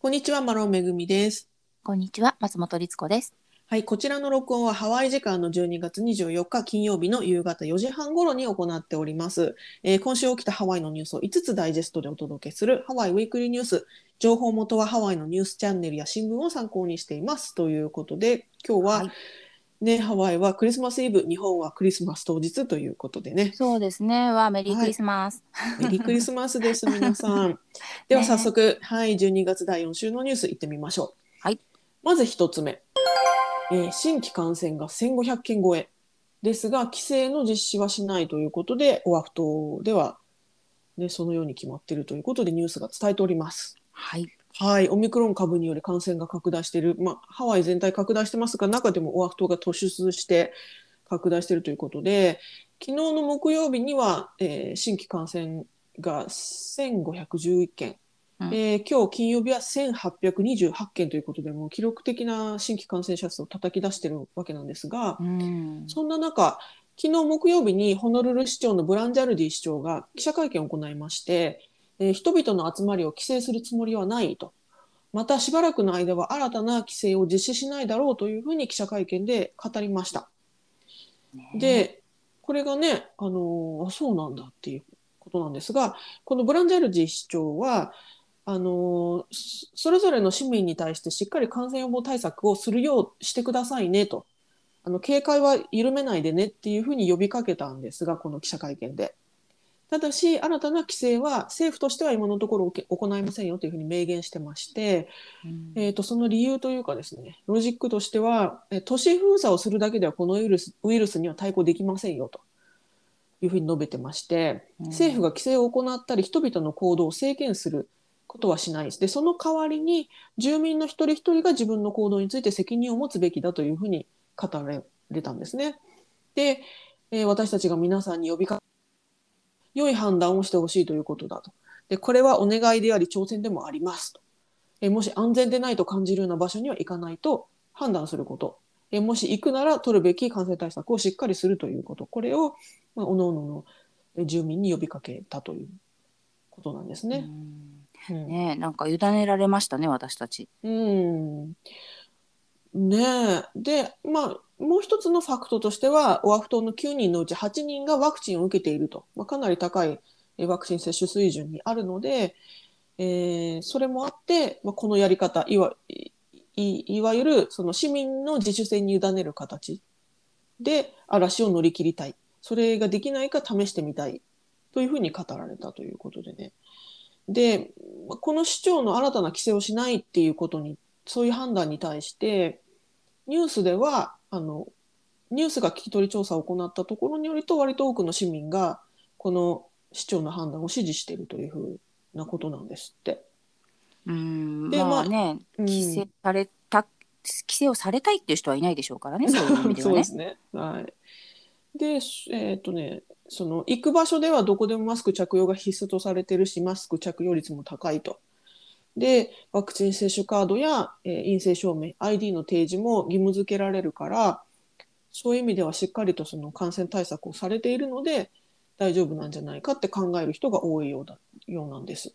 こんにちは、マロンめぐみです。こんにちは、松本律子です。はい、こちらの録音はハワイ時間の12月24日金曜日の夕方4時半頃に行っております。えー今週起きたハワイのニュースを5つダイジェストでお届けするハワイウィークリーニュース。情報元はハワイのニュースチャンネルや新聞を参考にしています。ということで、今日は、はいね、ハワイはクリスマスイブ、日本はクリスマス当日ということでね。そうですね。はメリークリスマス。メリークリスマスです、皆さん。ではね早速、はい、12月第4週のニュースいってみましょう。はい。まず一つ目、えー新規感染が1500件超えですが、規制の実施はしないということで、オアフ島では、ね、そのように決まっているということでニュースが伝えております。はい。はい、オミクロン株により感染が拡大している、まあ、ハワイ全体拡大してますが、中でもオアフ島が突出して拡大しているということで、昨日の木曜日には、えー新規感染が1511件、うん。えー今日金曜日は1828件ということで、もう記録的な新規感染者数を叩き出しているわけなんですが、うん。そんな中、昨日木曜日にホノルル市長のブランジャルディ市長が記者会見を行いまして、えー人々の集まりを規制するつもりはないと。またしばらくの間は新たな規制を実施しないだろうというふうに記者会見で語りました。ね、で、これがね、あのそうなんだっていうことなんですが、このブランジャルジー市長は、あのそれぞれの市民に対してしっかり感染予防対策をするようしてくださいねと、あの警戒は緩めないでねっていうふうに呼びかけたんですが、この記者会見で。ただし、新たな規制は政府としては今のところ行いませんよというふうに明言してまして、うんえー、とその理由というかですね、ロジックとしては、え都市封鎖をするだけではこのウイルスウイルスには対抗できませんよというふうに述べてまして、うん政府が規制を行ったり、人々の行動を制限することはしないです。で、その代わりに、住民の一人一人が自分の行動について責任を持つべきだというふうに語られたんですね。で、えー私たちが皆さんに呼びかけ、良い判断をしてほしいということだと。で、これはお願いであり、挑戦でもありますと。えーもし安全でないと感じるような場所には行かないと判断すること。えーもし行くなら取るべき感染対策をしっかりするということ。これを、まあ、各々のえー住民に呼びかけたということなんですね。うんうんねなんか委ねられましたね、私たち。うん。ねえ。で、まあ、もう一つのファクトとしては、オアフ島の9人のうち8人がワクチンを受けていると。まあ、かなり高いワクチン接種水準にあるので、えーそれもあって、まあ、このやり方、いわいいいわゆるその市民の自主性に委ねる形で嵐を乗り切りたい。それができないか試してみたいというふうに語られたということでね。で、この市長の新たな規制をしないっていうことに、そういう判断に対して、ニュースでは、あの、ニュースが聞き取り調査を行ったところによると、割と多くの市民が、この市長の判断を支持しているというふうなことなんですって。うん。でまあね、うん規制された、規制をされたいっていう人はいないでしょうからね、そういう意味ではねそうで。すね。はい。で、えっ、とね、その行く場所ではどこでもマスク着用が必須とされてるし、マスク着用率も高いと。で、ワクチン接種カードや、えー陰性証明、ID の提示も義務付けられるから、そういう意味ではしっかりとその感染対策をされているので、大丈夫なんじゃないかって考える人が多いようだようなんです。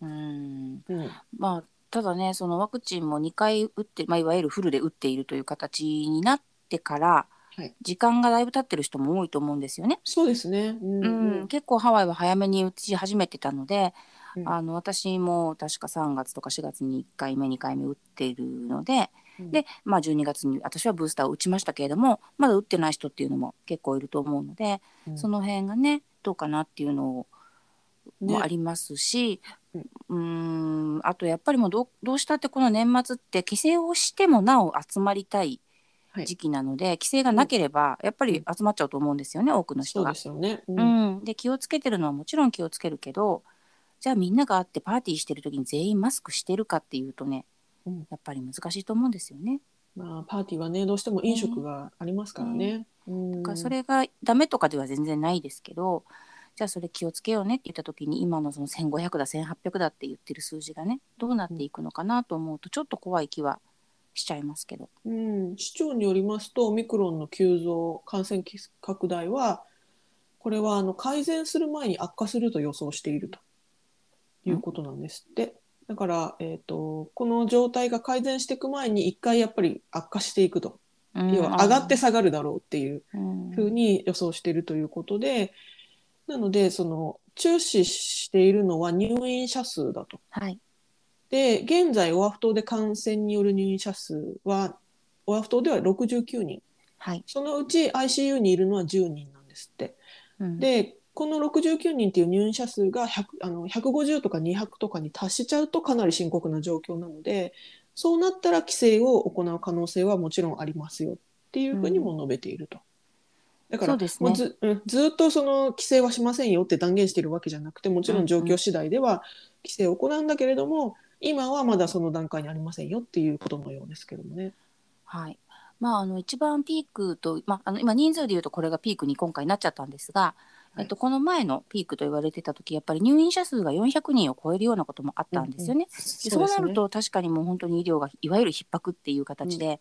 うん。うん。まあ、ただね、そのワクチンも2回打って、まあ、いわゆるフルで打っているという形になってから、はい時間がだいぶ経ってる人も多いと思うんですよね。そうですね。うんうん、結構ハワイは早めに打ち始めてたので、うん。あの私も確か3月とか4月に1回目2回目打っているので、うん。で、まあ、12月に私はブースターを打ちましたけれどもまだ打ってない人っていうのも結構いると思うので、うん。その辺がねどうかなっていうのね。もありますし、うん。うーんあとやっぱりもうどうどうしたってこの年末って規制をしてもなお集まりたいはい。時期なので、規制がなければやっぱり集まっちゃうと思うんですよね多くの人が。で。すよね。ううん、で気をつけてるのはもちろん気をつけるけどじゃあみんなが会ってパーティーしてる時に全員マスクしてるかっていうとねうんやっぱり難しいと思うんですよね。まあ、パーティーはね、どうしても飲食がありますからね。うんだからそれがダメとかでは全然ないですけどじゃあそれ気をつけようねって言った時に今のその1500だ1800だって言ってる数字がねどうなっていくのかなと思うとちょっと怖い気はしちゃいますけど。うん、市長によりますと、オミクロンの急増、感染拡大は、これはあの改善する前に悪化すると予想しているということなんですって。だから、えー、とこの状態が改善していく前に一回やっぱり悪化していくと、うん要は上がって下がるだろうっていううんふうに予想しているということで、なのでその注視しているのは入院者数だと。はい。で現在オアフ島で感染による入院者数はオアフ島では69人はい。そのうち ICU にいるのは10人なんですって。うん、でこの69人っていう入院者数が100あの150とか200とかに達しちゃうとかなり深刻な状況なのでそうなったら規制を行う可能性はもちろんありますよっていうふうにも述べていると。だからそうですねもうずうんずっとその規制はしませんよって断言しているわけじゃなくてもちろん状況次第では規制を行うんだけれども、今はまだその段階にありませんよっていうことのようですけどもね。はい。まあ、あの一番ピークと、まあ、あの今人数でいうとこれがピークに今回なっちゃったんですが、はいえっと、この前のピークと言われてた時やっぱり入院者数が400人を超えるようなこともあったんですよね。でそうなると確かにもう本当に医療がいわゆる逼迫っていう形で、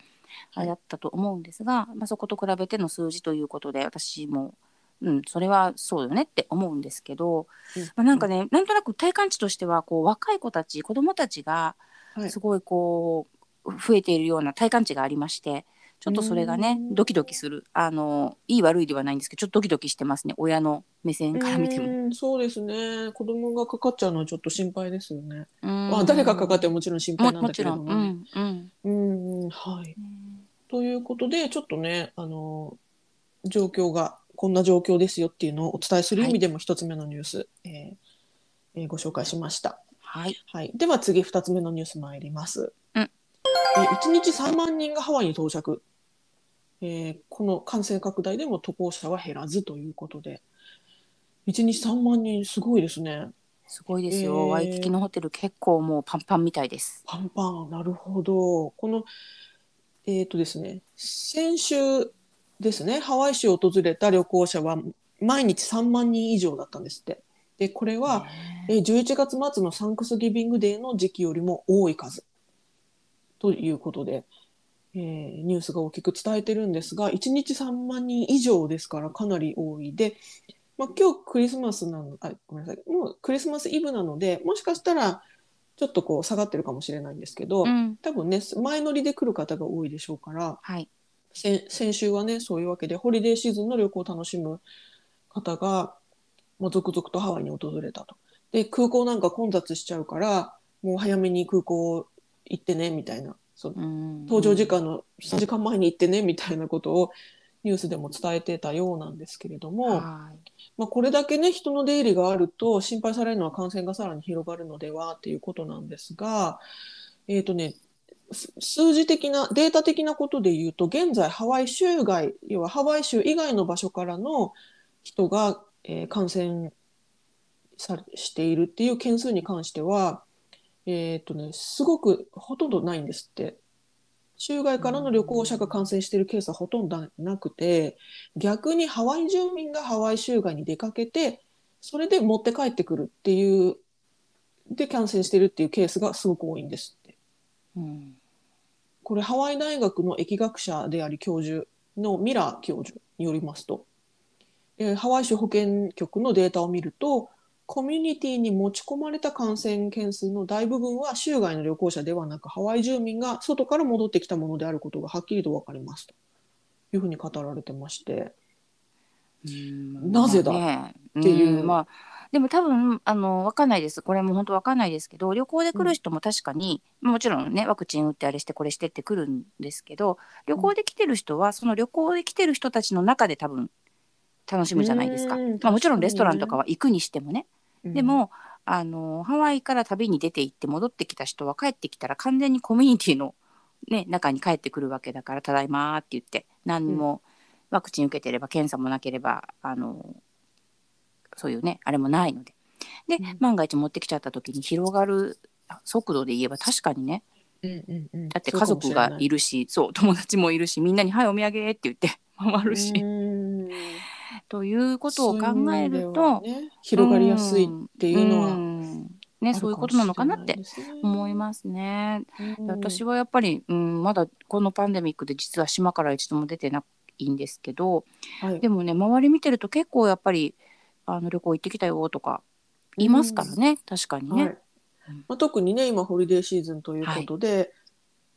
あれだったと思うんですが、まあ、そこと比べての数字ということで私も、うん、それはそうよねって思うんですけど、まあ、なんかね、なんとなく体感値としてはこう若い子たち子どもたちがはい。すごいこう増えているような体感値がありましてちょっとそれがねうん。ドキドキする。あのいい悪いではないんですけどちょっとドキドキしてますね。親の目線から見ても。うんそうですね。子供がかかっちゃうのはちょっと心配ですよね。うん。まあ、誰がかかってももちろん心配なんだけれどもね。うんうん。うんうんはい、ということでちょっとねあの状況がこんな状況ですよっていうのをお伝えする意味でも一つ目のニュース、えーえーご紹介しました。はい。はい、では次2つ目のニュース参ります。うんえ1日3万人がハワイに到着、えーこの感染拡大でも渡航者は減らずということで。1日3万人すごいですね。すごいですよ、えー。ワイキキのホテル結構もうパンパンみたいです。パンパンなるほど。このえっ、とですね先週ですねハワイ州を訪れた旅行者は毎日3万人以上だったんですって。でこれは、えー11月末のサンクスギビングデーの時期よりも多い数ということで、えーニュースが大きく伝えてるんですが1日3万人以上ですからかなり多いで、まあ、今日クリスマスなのあごめんなさい。もうクリスマスイブなのでもしかしたらちょっとこう下がってるかもしれないんですけど、うん。多分ね前乗りで来る方が多いでしょうからはい。先先週はねそういうわけでホリデーシーズンの旅行を楽しむ方がもう続々とハワイに訪れたと。で空港なんか混雑しちゃうからもう早めに空港行ってねみたいな。そのうん搭乗時間の3時間前に行ってねみたいなことをニュースでも伝えてたようなんですけれども、はい。まあ、これだけね人の出入りがあると心配されるのは感染がさらに広がるのではっていうことなんですが、えーとね、す数字的なデータ的なことで言うと現在ハワイ州外要はハワイ州以外の場所からの人が、えー感染さしているっていう件数に関しては、えーとね、すごくほとんどないんですって。州外からの旅行者が感染しているケースはほとんどなくて逆にハワイ住民がハワイ州外に出かけてそれで持って帰ってくるっていうで感染してるっていうケースがすごく多いんですって。これハワイ大学の疫学者であり教授のミラー教授によりますと、えーハワイ州保健局のデータを見るとコミュニティに持ち込まれた感染件数の大部分は州外の旅行者ではなくハワイ住民が外から戻ってきたものであることがはっきりと分かりますと。いうふうに語られてまして。うん。なぜだっていう。ん。まあでも多分あの分かんないです。これも本当分かんないですけど旅行で来る人も確かに、もちろんねワクチン打ってあれしてこれしてって来るんですけど旅行で来てる人はその旅行で来てる人たちの中で多分楽しむじゃないですか。うん。まあ、もちろんレストランとかは行くにしてもね。でもあのハワイから旅に出て行って戻ってきた人は帰ってきたら完全にコミュニティの、ね、中に帰ってくるわけだから「ただいま」って言って何にもワクチン受けてれば検査もなければあのそういうねあれもないので。で、うん。万が一持ってきちゃった時に広がる速度で言えば確かにね。うんうんうん。だって家族がいるしそう友達もいるしみんなに「はいお土産」って言って回るし。うんということを考えるとはね広がりやすいっていうのはん。ね、そういうことなのかなって思いますね。す私はやっぱり、うん、まだこのパンデミックで実は島から一度も出てないんですけどはい。でもね周り見てると結構やっぱりあの旅行行ってきたよとかいますからね、確かにね。はい。うん。まあ、特にね今ホリデーシーズンということで、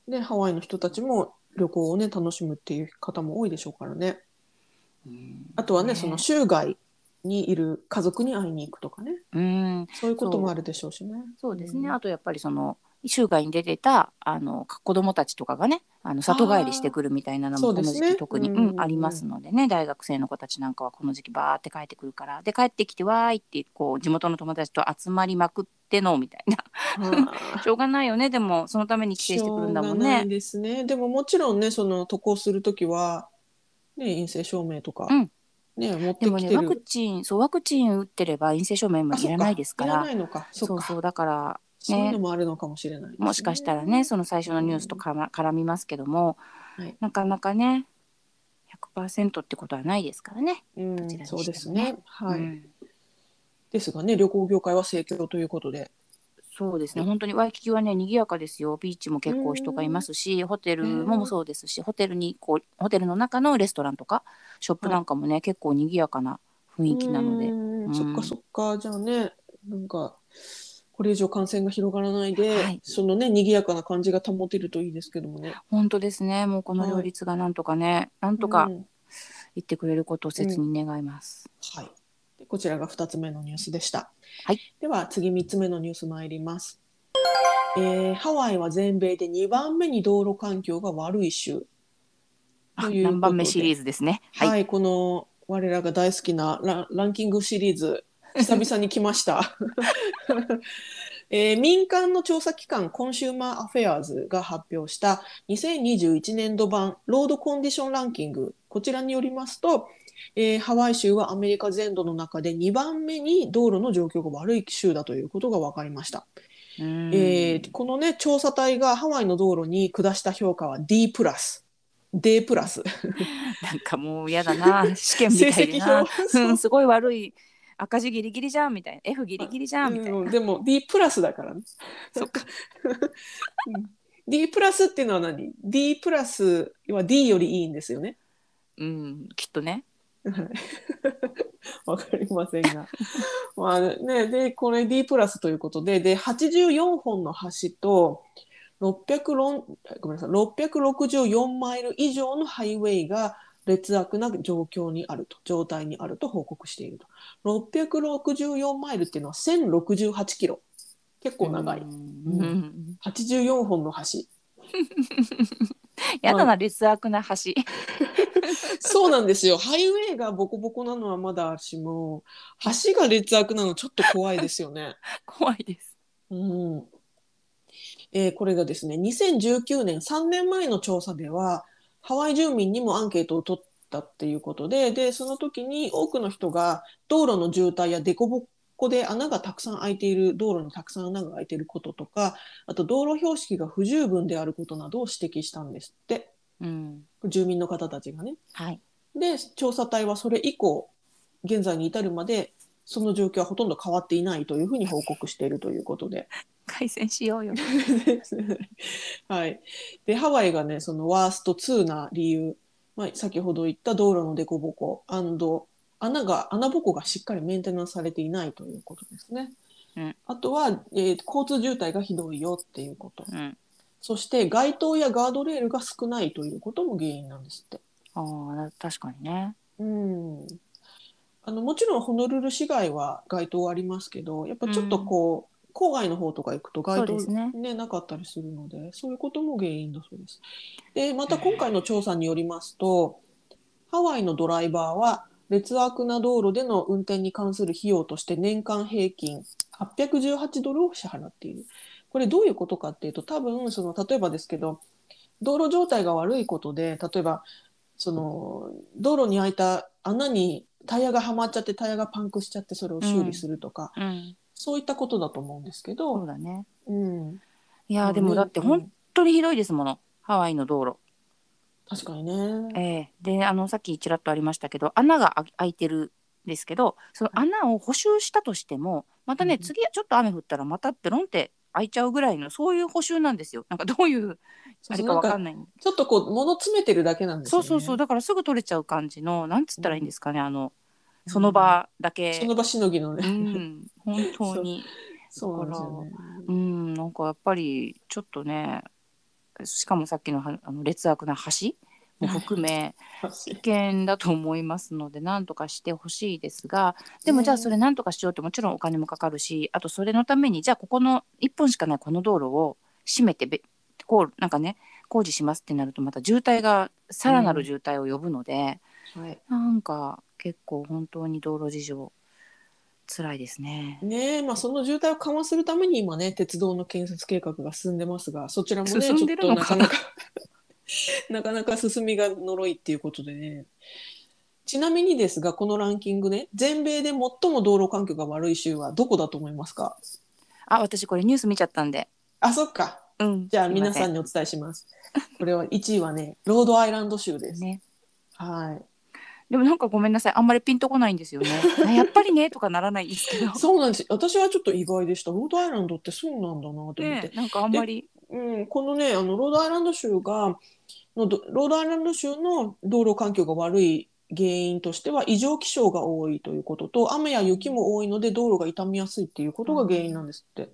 ね、ハワイの人たちも旅行をね楽しむっていう方も多いでしょうからね。うんあとはねその州外にいる家族に会いに行くとかね。うん。そういうこともあるでしょうしね。そうですね、ん。あとやっぱりその州外に出てたあの子供たちとかがねあの里帰りしてくるみたいなのもこの時期特に、うんうんありますのでね。大学生の子たちなんかはこの時期バーって帰ってくるからで帰ってきてわーいってこう地元の友達と集まりまくってのみたいな。はあ しょうがないよね。でもそのために帰省してくるんだもんしょうがないね。ですね。でももちろんね、その渡航するときは、ね、陰性証明とか、うんね、持ってでもねワ。クチンそうワクチン打ってれば陰性証明もあいらないですかそっいららないのか。そっか。そうそうだからそういうのもあるのかもしれないね、もしかしたらねその最初のニュースとかま絡みますけども、はいなかなかね100%ってことはないですからね。うんねそうですね。はい。うんですがね、旅行業界は盛況ということで。そうですね。本当にワイキキはね賑やかですよ。ビーチも結構人がいますしホテルもそうですしホテルにこうホテルの中のレストランとかショップなんかもね、結構賑やかな雰囲気なので。うん。うん。そっかそっか。じゃあね、なんか、これ以上感染が広がらないで、はい。そのね、賑やかな感じが保てるといいですけどもね。本当ですね。もうこの両立がなんとかね、なんとかうん。言ってくれることを切に願います。はい。でこちらが2つ目のニュースでした。はい。では次3つ目のニュース参ります。えーハワイは全米で2番目に道路環境が悪い州。あという何番目シリーズですね。はい、はい。この我らが大好きなラランキングシリーズ、久々に来ました。えー民間の調査機関 ConsumerAffairs が発表した2021年度版ロードコンディションランキングこちらによりますと、えーハワイ州はアメリカ全土の中で2番目に道路の状況が悪い州だということが分かりました。うん。えーこのね調査隊がハワイの道路に下した評価は D プラス。D プラス。なんかもう嫌だな。試験みたいでな、表。うん、すごい悪い。赤字ギリギリじゃんみたいな。F ギリギリじゃんみたいな、うんでも D プラスだからね。そっか。うん。D プラスっていうのは何 ?D プラスは D よりいいんですよね。うんきっとねはい。わかりませんが。まあね、で、これ D プラスということで、で、84本の橋と、600ロンごめんなさい664マイル以上のハイウェイが劣悪な状況にあると状態にあると報告していると。664マイルっていうのは1068キロ。結構長い、うん。うん。84本の橋 やだな劣悪な橋。そうなんですよ。ハイウェイがボコボコなのはまだあるしも橋が劣悪なのちょっと怖いですよね。怖いです。うん。えーこれがですね2019年3年前の調査ではハワイ住民にもアンケートを取ったっていうことででその時に多くの人が道路の渋滞や凸凹で穴がたくさん開いている道路にたくさん穴が開いていることとかあと道路標識が不十分であることなどを指摘したんですって。うん。住民の方たちがね。はい。で調査隊はそれ以降現在に至るまでその状況はほとんど変わっていないというふうに報告しているということで。改善しようよ。はい、でハワイがねそのワースト2な理由、まあ、先ほど言った道路の凸凹穴が穴ぼこがしっかりメンテナンスされていないということですね。うん。あとは、えー交通渋滞がひどいよっていうこと。うん。そして街灯やガードレールが少ないということも原因なんですって。ああ確かにね。うん。あのもちろんホノルル市街は街灯ありますけどやっぱちょっとこう、郊外の方とか行くと街灯ね。ねなかったりするのでそういうことも原因だそうです。でまた今回の調査によりますとハワイのドライバーは劣悪な道路での運転に関する費用として年間平均818ドルを支払っている。これどういうことかっていうと多分その例えばですけど道路状態が悪いことで例えばその道路に開いた穴にタイヤがはまっちゃってタイヤがパンクしちゃってそれを修理するとか、うん。そういったことだと思うんですけそうど、だね。うん、いやーでもだってうん本当にひどいですもの。ハワイの道路確かにね。ええ。であのさっきちらっとありましたけど穴があ開いてるんですけどその穴を補修したとしてもまたね、うん次はちょっと雨降ったらまたペロンって開いちゃうぐらいのそういう補修なんですよ。なんかどういうあれかわかんない。ちょっとこう物詰めてるだけなんですよね。そうそうそう。だからすぐ取れちゃう感じのなんつったらいいんですかね、あのその場だけ、その場しのぎのうね。ん。本当に。そう。なんですよね。うんなんかやっぱりちょっとねしかもさっきのはあの劣悪な橋も含め 危険だと思いますので何とかしてほしいですがでもじゃあそれ何とかしようってもちろんお金もかかるしあとそれのためにじゃあここの1本しかないこの道路を閉めてべこうなんかね工事しますってなるとまた渋滞がさらなる渋滞を呼ぶので、はい。なんか結構本当に道路事情辛いですね。ねえ、まあその渋滞を緩和するために今ね、鉄道の建設計画が進んでますが、そちらもね、ちょっとななかなか なかなか進みがのろいっていうことでね。ちなみにですが、このランキングね、全米で最も道路環境が悪い州はどこだと思いますか？あ私これニュース見ちゃったんで。あ、そっか。うん、じゃあ皆さんににお伝えします。これは1位はね、ロードアイランド州です。ね。はい。でもなんかごめんなさいあんまりピンとこないんですよね。あやっぱりねとかならないんですけど。そうなんです。私はちょっと意外でした。ロードアイランドってそうなんだなと思って。ねなんかあんまり。うん、このね、あのロードアイランド州がのどロードアイランド州の道路環境が悪い原因としては異常気象が多いということと雨や雪も多いので道路が傷みやすいっていうことが原因なんですって。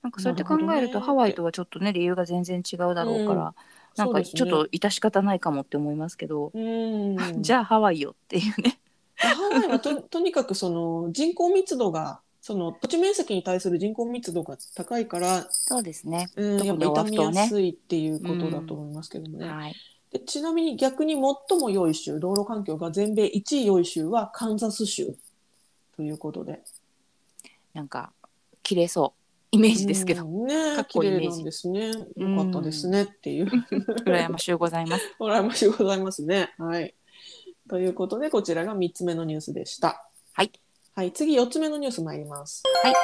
なんかそうやって考えるとねハワイとはちょっとね理由が全然違うだろうから、うんなんかちょっと致し方ないかもって思いますけど、うん、じゃあハワイよっていうね。ハワイはと とにかくその人口密度がその土地面積に対する人口密度が高いから、そうですね。うん、やっぱ傷みや。すいっていうことだと思いますけどもね。はい。でちなみに逆に最も良い州道路環境が全米1位良い州はカンザス州ということで。なんか綺麗そうイメージですけど、うんねかっ綺こいいイメージですね。よかったですねっていう。羨ましゅうございます。羨ましいございますね。はい。ということで、こちらが3つ目のニュースでした。はい。はい、次4つ目のニュース参ります。はい。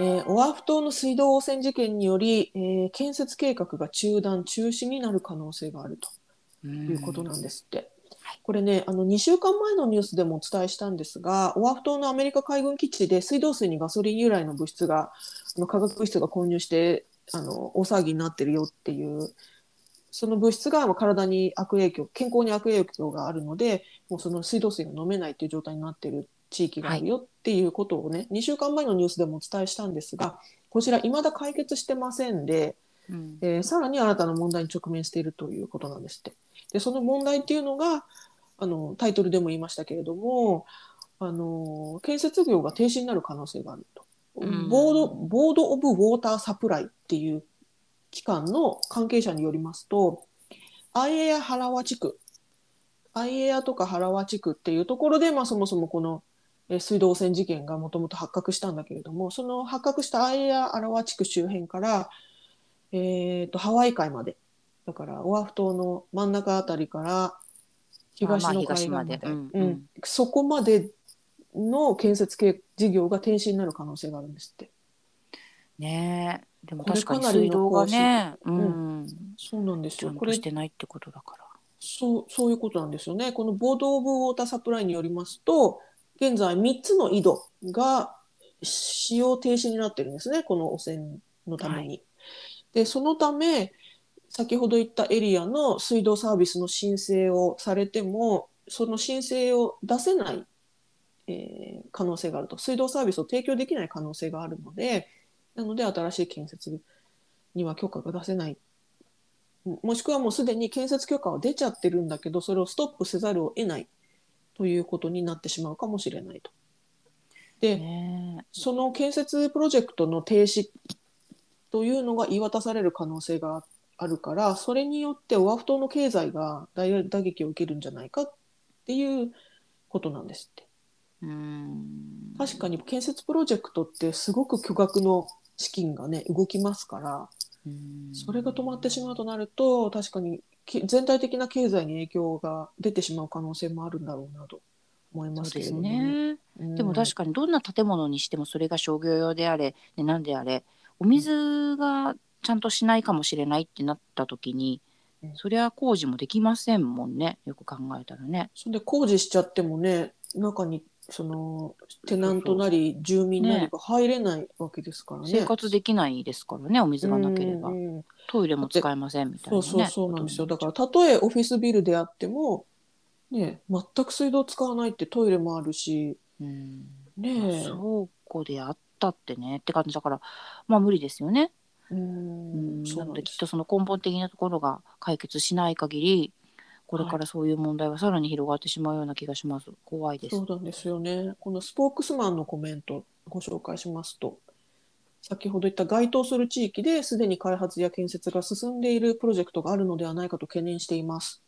えーオアフ島の水道汚染事件により、えー建設計画が中断、中止になる可能性があるとということなんですって。はいこれね、あの2週間前のニュースでもお伝えしたんですが、オアフ島のアメリカ海軍基地で水道水にガソリン由来の物質が、あの化学物質が混入してあの大騒ぎになってるよっていう、その物質がまあ体に悪影響、健康に悪影響があるので、もうその水道水が飲めないっていう状態になってる地域があるよっていうことをね、2週間前のニュースでもお伝えしたんですが、こちら、未だ解決してませんで、うんえーさらに新たな問題に直面しているということなんですって。でその問題っていうのがあのタイトルでも言いましたけれどもあの建設業が停止になる可能性があると。うんボードボード・オブ・ウォーター・サプライっていう機関の関係者によりますとアイエア原和地区アイエアとか原和地区っていうところで、まあ、そもそもこのえー水道汚染事件がもともと発覚したんだけれどもその発覚したアイエア・原和地区周辺からえー、とハワイ海までだからオアフ島の真ん中あたりから東の海岸まで,、うんうん。うん。そこまでの建設系事業が停止になる可能性があるんですって。ねえ。でも確かに水道がね、ううん。ん、そうなんですよ。ことれしてないってことだから。そうそういうことなんですよね。このボード・オブ・ウォーター・サプライによりますと現在3つの井戸が使用停止になってるんですね。この汚染のために。でそのため先ほど言ったエリアの水道サービスの申請をされてもその申請を出せない、えー可能性があると。水道サービスを提供できない可能性があるのでなので新しい建設には許可が出せない。もしくはもうすでに建設許可は出ちゃってるんだけどそれをストップせざるを得ないということになってしまうかもしれないと。で、ねその建設プロジェクトの停止というのが言い渡される可能性があるからそれによってオアフ島の経済が大打撃を受けるんじゃないかっていうことなんですって。えうん確かに建設プロジェクトってすごく巨額の資金がね動きますからうんそれが止まってしまうとなると確かにき全体的な経済に影響が出てしまう可能性もあるんだろうなと思いますすけれどもね。うんでも確かにどんな建物にしてもそれが商業用であれ、ね、なんであれお水がちゃんとしないかもしれないってなった時に、うん。そりゃ工事もできませんもんね。よく考えたらね。それで工事しちゃってもね中にそのテナントなり住民なりが入れないわけですからね。生活できないですからねお水がなければ、うんうんトイレも使えませんみたいなね。そうそうそうなんですよ。だからたとえオフィスビルであってもね全く水道使わないってトイレもあるしうん。ねえ。倉庫であっったってね。って感じ。だからまあ無理ですよね。ううんなのできっとその根本的なところが解決しない限りこれからそういう問題はさらに広がってしまうような気がします。怖いです。そうなんですよね。このスポークスマンのコメントご紹介しますと、先ほど言った該当する地域ですでに開発や建設が進んでいるプロジェクトがあるのではないかと懸念しています。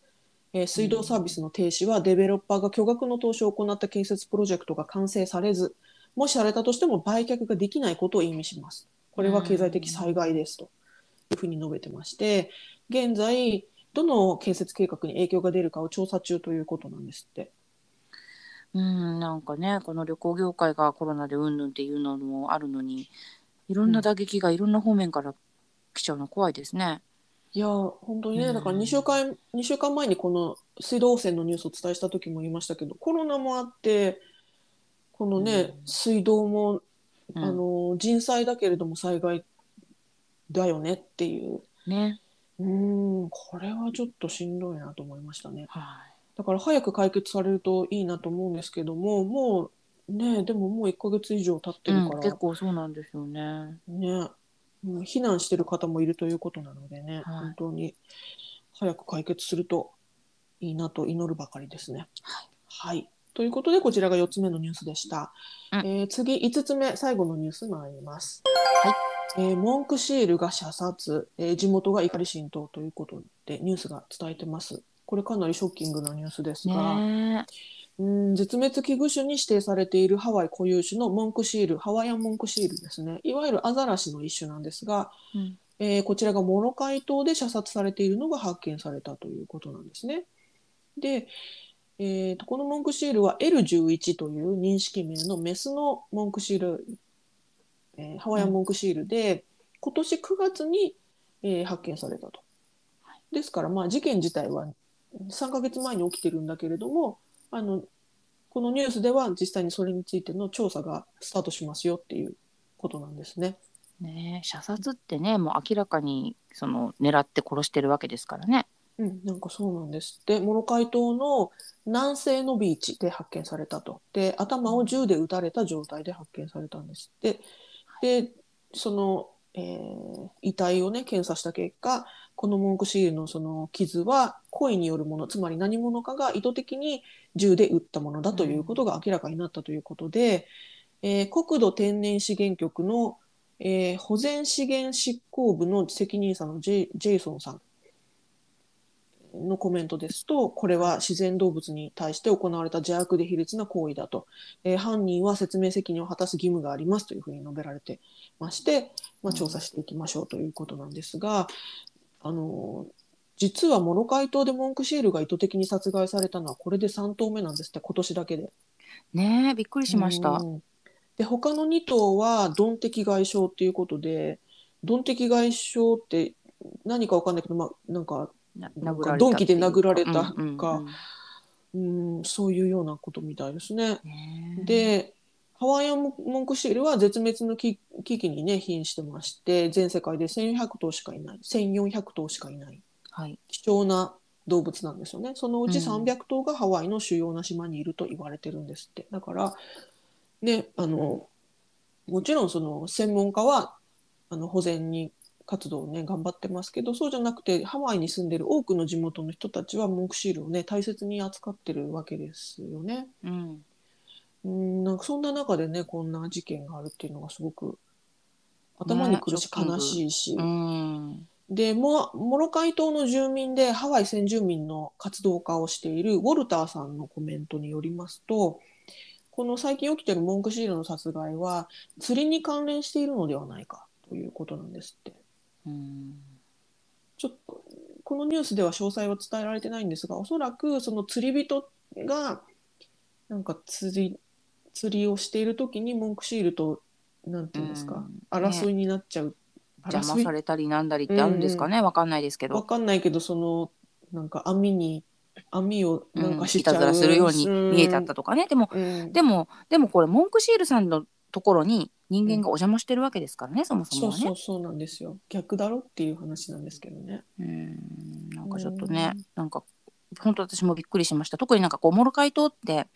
えー水道サービスの停止はデベロッパーが巨額の投資を行った建設プロジェクトが完成されず、もしされたとしても売却ができないことを意味します。これは経済的災害ですというふうに述べてまして、現在、どの建設計画に影響が出るかを調査中ということなんですって。うんなんかねこの旅行業界がコロナでうんぬんっていうのもあるのにいろんな打撃がいろんな方面から来ちゃうの怖いですね。いやー本当にね、うんだから2週間 ,2 週間前にこの水道汚染のニュースをお伝えした時も言いましたけどコロナもあってこのね、うん水道も、うん。あの人災だけれども災害だよねっていう。ね。うーん。これはちょっとしんどいなと思いましたね。はい。だから早く解決されるといいなと思うんですけどももうねでももう1ヶ月以上経ってうん、るから、結構そうなんですよね。ね、もう避難してる方もいるということなのでね、はい。本当に早く解決するといいなと祈るばかりですね。はい。はい。ということで、こちらが4つ目のニュースでした。うんえー次、5つ目、最後のニュース参ります。はいえー文句シールが射殺、えー地元が怒り浸透ということで、ニュースが伝えてます。これかなりショッキングなニュースですが、ねうん絶滅危惧種に指定されているハワイ固有種のモンクシール、ハワイアンモンクシールですね。いわゆるアザラシの一種なんですが、うんえーこちらがモロカイ島で射殺されているのが発見されたということなんですね。で、えーとこのモンクシールは L11 という認識名のメスのモンクシール、えーハワイアンモンクシールで、今年9月に、えー発見されたと。ですから、まあ、事件自体は3ヶ月前に起きてるんだけれどもあのこのニュースでは実際にそれについての調査がスタートしますよっていうことなんですね。ね射殺ってねもう明らかにその狙って殺してるわけですからね。うん、なんかそうなんです。ってモロカイ島の南西のビーチで発見されたと。で頭を銃で撃たれた状態で発見されたんです。ってでその、えー遺体をね検査した結果このモンクシールのその傷は故意によるものつまり何者かが意図的に銃で撃ったものだということが明らかになったということで、えー国土天然資源局の、えー保全資源執行部の責任者のジェイジェイソンさんのコメントですと、これは自然動物に対して行われた邪悪で卑劣な行為だと、えー犯人は説明責任を果たす義務がありますというふうに述べられてまして、まあ、調査していきましょうということなんですが、あの実はモロカイ島でモンクシールが意図的に殺害されたのはこれで3頭目なんですって今年だけで。ねえびっくりしました。うんで他の2頭はドン的外傷っていうことでドン的外傷って何かわかんないけど、まあ、なんかななんか殴られた鈍器で殴られたか。うんうんうん。うん、そういうようなことみたいですね。で、ハワイアンモンクシールは絶滅の危危機にね、瀕してまして、全世界で1400頭しかいない、1400頭しかいない。はい。貴重な動物なんですよね。そのうちうん。300頭がハワイの主要な島にいると言われてるんですって。だから、ね、あの、もちろんその専門家はあの保全に活動をね頑張ってますけどそうじゃなくてハワイに住んでる多くの地元の人たちはモンクシールをね大切に扱ってるわけですよね。うんうんなんかそんな中でねこんな事件があるっていうのがすごく頭にくるし、悲しいし、うんでモモロカイ島の住民でハワイ先住民の活動家をしているウォルターさんのコメントによりますとこの最近起きているモンクシールの殺害は釣りに関連しているのではないかということなんですって。うん。ちょっとこのニュースでは詳細は伝えられてないんですがおそらくその釣り人がなんか釣り釣りをしている時にモンクシールとなんていうんですか、うん。争いになっちゃう、邪魔されたりなんだりってあるんですかねわかんないですけわどかんないけどそのなんか網に網をなんかしちゃう、いたずらするように見えちゃったとかね。でもうん。でもでもこれモンクシールさんのところに人間がお邪魔してるわけですからね、そもそそうもはね。そうそうなんですよ。逆だろっていう話なんですけどね。うん。なんかちょっとね、うん。なんか本当私もびっくりしました。特になんかこうモロカイ島って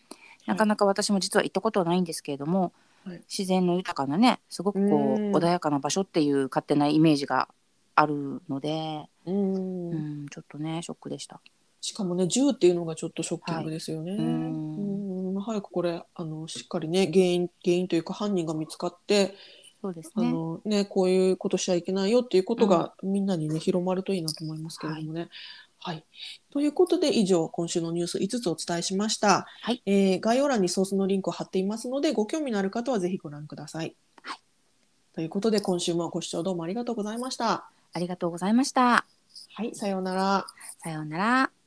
なかなか私も実は行ったことはないんですけれども、はい。はい。自然の豊かなねすごくこううん。穏やかな場所っていう勝手なイメージがあるので、うん。うん、ちょっとねショックでした。しかもね銃っていうのがちょっとショッキングですよね。はいうんうん早くこれあのしっかりね原因原因というか犯人が見つかって、あそうですね。のねこういうことしちゃいけないよっていうことが、みんなにね広まるといいなと思いますけれどもね。はい、ということで以上今週のニュース5つお伝えしました、はいえー概要欄にソースのリンクを貼っていますのでご興味のある方はぜひご覧ください。はいということで今週もご視聴どうもありがとうございました。ありがとうございました。はい、さようなら。さようなら。